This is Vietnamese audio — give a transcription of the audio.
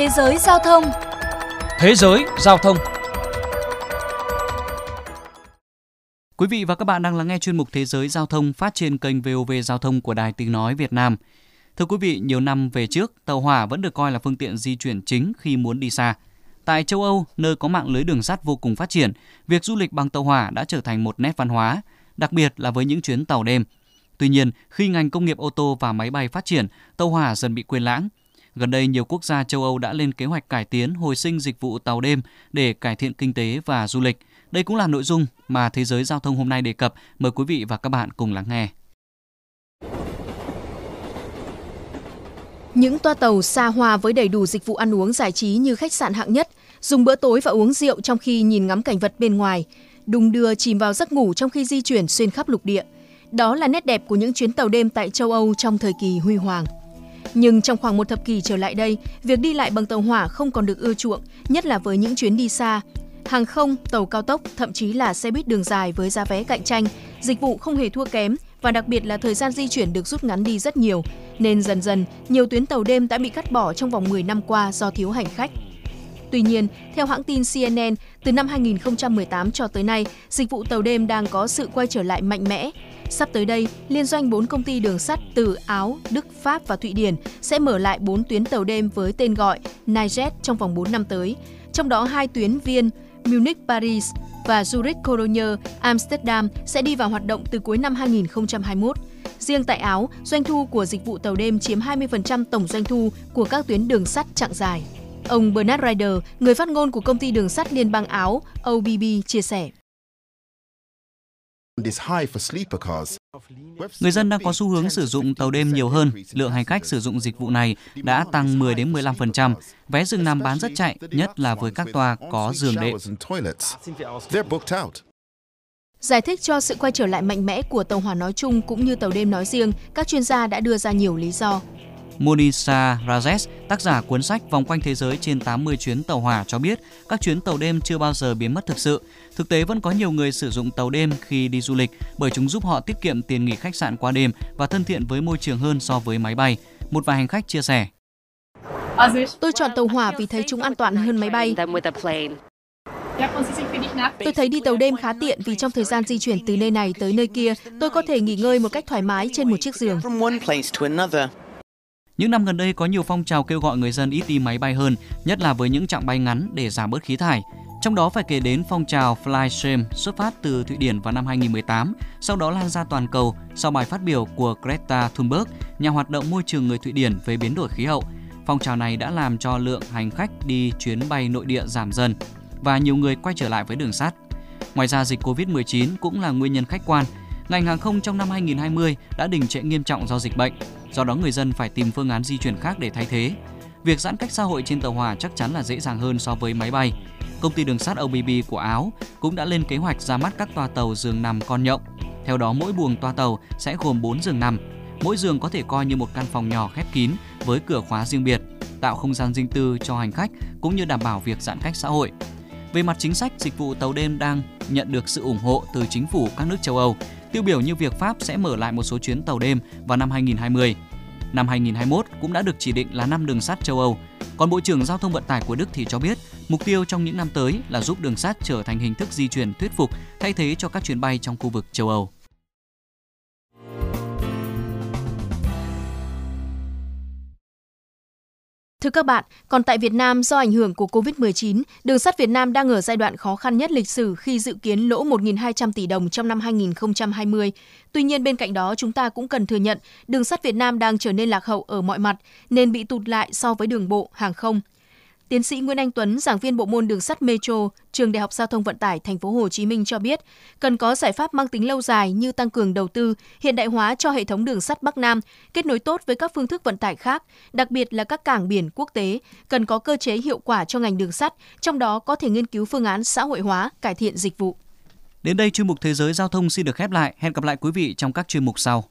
Thế giới giao thông Thế giới giao thông Quý vị và các bạn đang lắng nghe chuyên mục Thế giới giao thông phát trên kênh VOV Giao thông của Đài Tiếng Nói Việt Nam. Thưa quý vị, nhiều năm về trước, tàu hỏa vẫn được coi là phương tiện di chuyển chính khi muốn đi xa. Tại châu Âu, nơi có mạng lưới đường sắt vô cùng phát triển, việc du lịch bằng tàu hỏa đã trở thành một nét văn hóa, đặc biệt là với những chuyến tàu đêm. Tuy nhiên, khi ngành công nghiệp ô tô và máy bay phát triển, tàu hỏa dần bị quên lãng. Gần đây, nhiều quốc gia châu Âu đã lên kế hoạch cải tiến hồi sinh dịch vụ tàu đêm để cải thiện kinh tế và du lịch. Đây cũng là nội dung mà Thế giới Giao thông hôm nay đề cập. Mời quý vị và các bạn cùng lắng nghe. Những toa tàu xa hoa với đầy đủ dịch vụ ăn uống giải trí như khách sạn hạng nhất, dùng bữa tối và uống rượu trong khi nhìn ngắm cảnh vật bên ngoài, đùng đưa chìm vào giấc ngủ trong khi di chuyển xuyên khắp lục địa. Đó là nét đẹp của những chuyến tàu đêm tại châu Âu trong thời kỳ huy hoàng. Nhưng trong khoảng một thập kỷ trở lại đây, việc đi lại bằng tàu hỏa không còn được ưa chuộng, nhất là với những chuyến đi xa. Hàng không, tàu cao tốc, thậm chí là xe buýt đường dài với giá vé cạnh tranh, dịch vụ không hề thua kém và đặc biệt là thời gian di chuyển được rút ngắn đi rất nhiều, nên dần dần nhiều tuyến tàu đêm đã bị cắt bỏ trong vòng 10 năm qua do thiếu hành khách. Tuy nhiên, theo hãng tin CNN, từ năm 2018 cho tới nay, dịch vụ tàu đêm đang có sự quay trở lại mạnh mẽ. Sắp tới đây, liên doanh 4 công ty đường sắt từ Áo, Đức, Pháp và Thụy Điển sẽ mở lại 4 tuyến tàu đêm với tên gọi Nijet trong vòng 4 năm tới. Trong đó hai tuyến Viên, Munich Paris và Zurich Cologne Amsterdam sẽ đi vào hoạt động từ cuối năm 2021. Riêng tại Áo, doanh thu của dịch vụ tàu đêm chiếm 20% tổng doanh thu của các tuyến đường sắt chặng dài. Ông Bernard Ryder, người phát ngôn của công ty đường sắt liên bang Áo OBB chia sẻ. Người dân đang có xu hướng sử dụng tàu đêm nhiều hơn. Lượng hành khách sử dụng dịch vụ này đã tăng 10 đến 15%. Vé giường nằm bán rất chạy, nhất là với các toa có giường đệm. Giải thích cho sự quay trở lại mạnh mẽ của tàu hỏa nói chung cũng như tàu đêm nói riêng, các chuyên gia đã đưa ra nhiều lý do. Monisa Rajesh, tác giả cuốn sách Vòng quanh thế giới trên 80 chuyến tàu hỏa cho biết các chuyến tàu đêm chưa bao giờ biến mất thực sự. Thực tế vẫn có nhiều người sử dụng tàu đêm khi đi du lịch bởi chúng giúp họ tiết kiệm tiền nghỉ khách sạn qua đêm và thân thiện với môi trường hơn so với máy bay. Một vài hành khách chia sẻ. Tôi chọn tàu hỏa vì thấy chúng an toàn hơn máy bay. Tôi thấy đi tàu đêm khá tiện vì trong thời gian di chuyển từ nơi này tới nơi kia, tôi có thể nghỉ ngơi một cách thoải mái trên một chiếc giường. Những năm gần đây có nhiều phong trào kêu gọi người dân ít đi máy bay hơn, nhất là với những chặng bay ngắn để giảm bớt khí thải. Trong đó phải kể đến phong trào Flyshame xuất phát từ Thụy Điển vào năm 2018, sau đó lan ra toàn cầu sau bài phát biểu của Greta Thunberg, nhà hoạt động môi trường người Thụy Điển về biến đổi khí hậu. Phong trào này đã làm cho lượng hành khách đi chuyến bay nội địa giảm dần và nhiều người quay trở lại với đường sắt. Ngoài ra dịch Covid-19 cũng là nguyên nhân khách quan. Ngành hàng không trong năm 2020 đã đình trệ nghiêm trọng do dịch bệnh, do đó người dân phải tìm phương án di chuyển khác để thay thế. Việc giãn cách xã hội trên tàu hỏa chắc chắn là dễ dàng hơn so với máy bay. Công ty đường sắt OBB của Áo cũng đã lên kế hoạch ra mắt các toa tàu giường nằm con nhộng. Theo đó mỗi buồng toa tàu sẽ gồm 4 giường nằm. Mỗi giường có thể coi như một căn phòng nhỏ khép kín với cửa khóa riêng biệt, tạo không gian riêng tư cho hành khách cũng như đảm bảo việc giãn cách xã hội. Về mặt chính sách, dịch vụ tàu đêm đang nhận được sự ủng hộ từ chính phủ các nước châu Âu, tiêu biểu như việc Pháp sẽ mở lại một số chuyến tàu đêm vào năm 2020. Năm 2021 cũng đã được chỉ định là năm đường sắt châu Âu. Còn Bộ trưởng Giao thông Vận tải của Đức thì cho biết, mục tiêu trong những năm tới là giúp đường sắt trở thành hình thức di chuyển thuyết phục thay thế cho các chuyến bay trong khu vực châu Âu. Thưa các bạn, còn tại Việt Nam do ảnh hưởng của Covid-19, đường sắt Việt Nam đang ở giai đoạn khó khăn nhất lịch sử khi dự kiến lỗ 1.200 tỷ đồng trong năm 2020. Tuy nhiên bên cạnh đó chúng ta cũng cần thừa nhận đường sắt Việt Nam đang trở nên lạc hậu ở mọi mặt nên bị tụt lại so với đường bộ, hàng không. Tiến sĩ Nguyễn Anh Tuấn, giảng viên bộ môn đường sắt Metro, Trường Đại học Giao thông Vận tải Thành phố Hồ Chí Minh cho biết, cần có giải pháp mang tính lâu dài như tăng cường đầu tư, hiện đại hóa cho hệ thống đường sắt Bắc Nam, kết nối tốt với các phương thức vận tải khác, đặc biệt là các cảng biển quốc tế, cần có cơ chế hiệu quả cho ngành đường sắt, trong đó có thể nghiên cứu phương án xã hội hóa, cải thiện dịch vụ. Đến đây chuyên mục Thế giới giao thông xin được khép lại. Hẹn gặp lại quý vị trong các chuyên mục sau.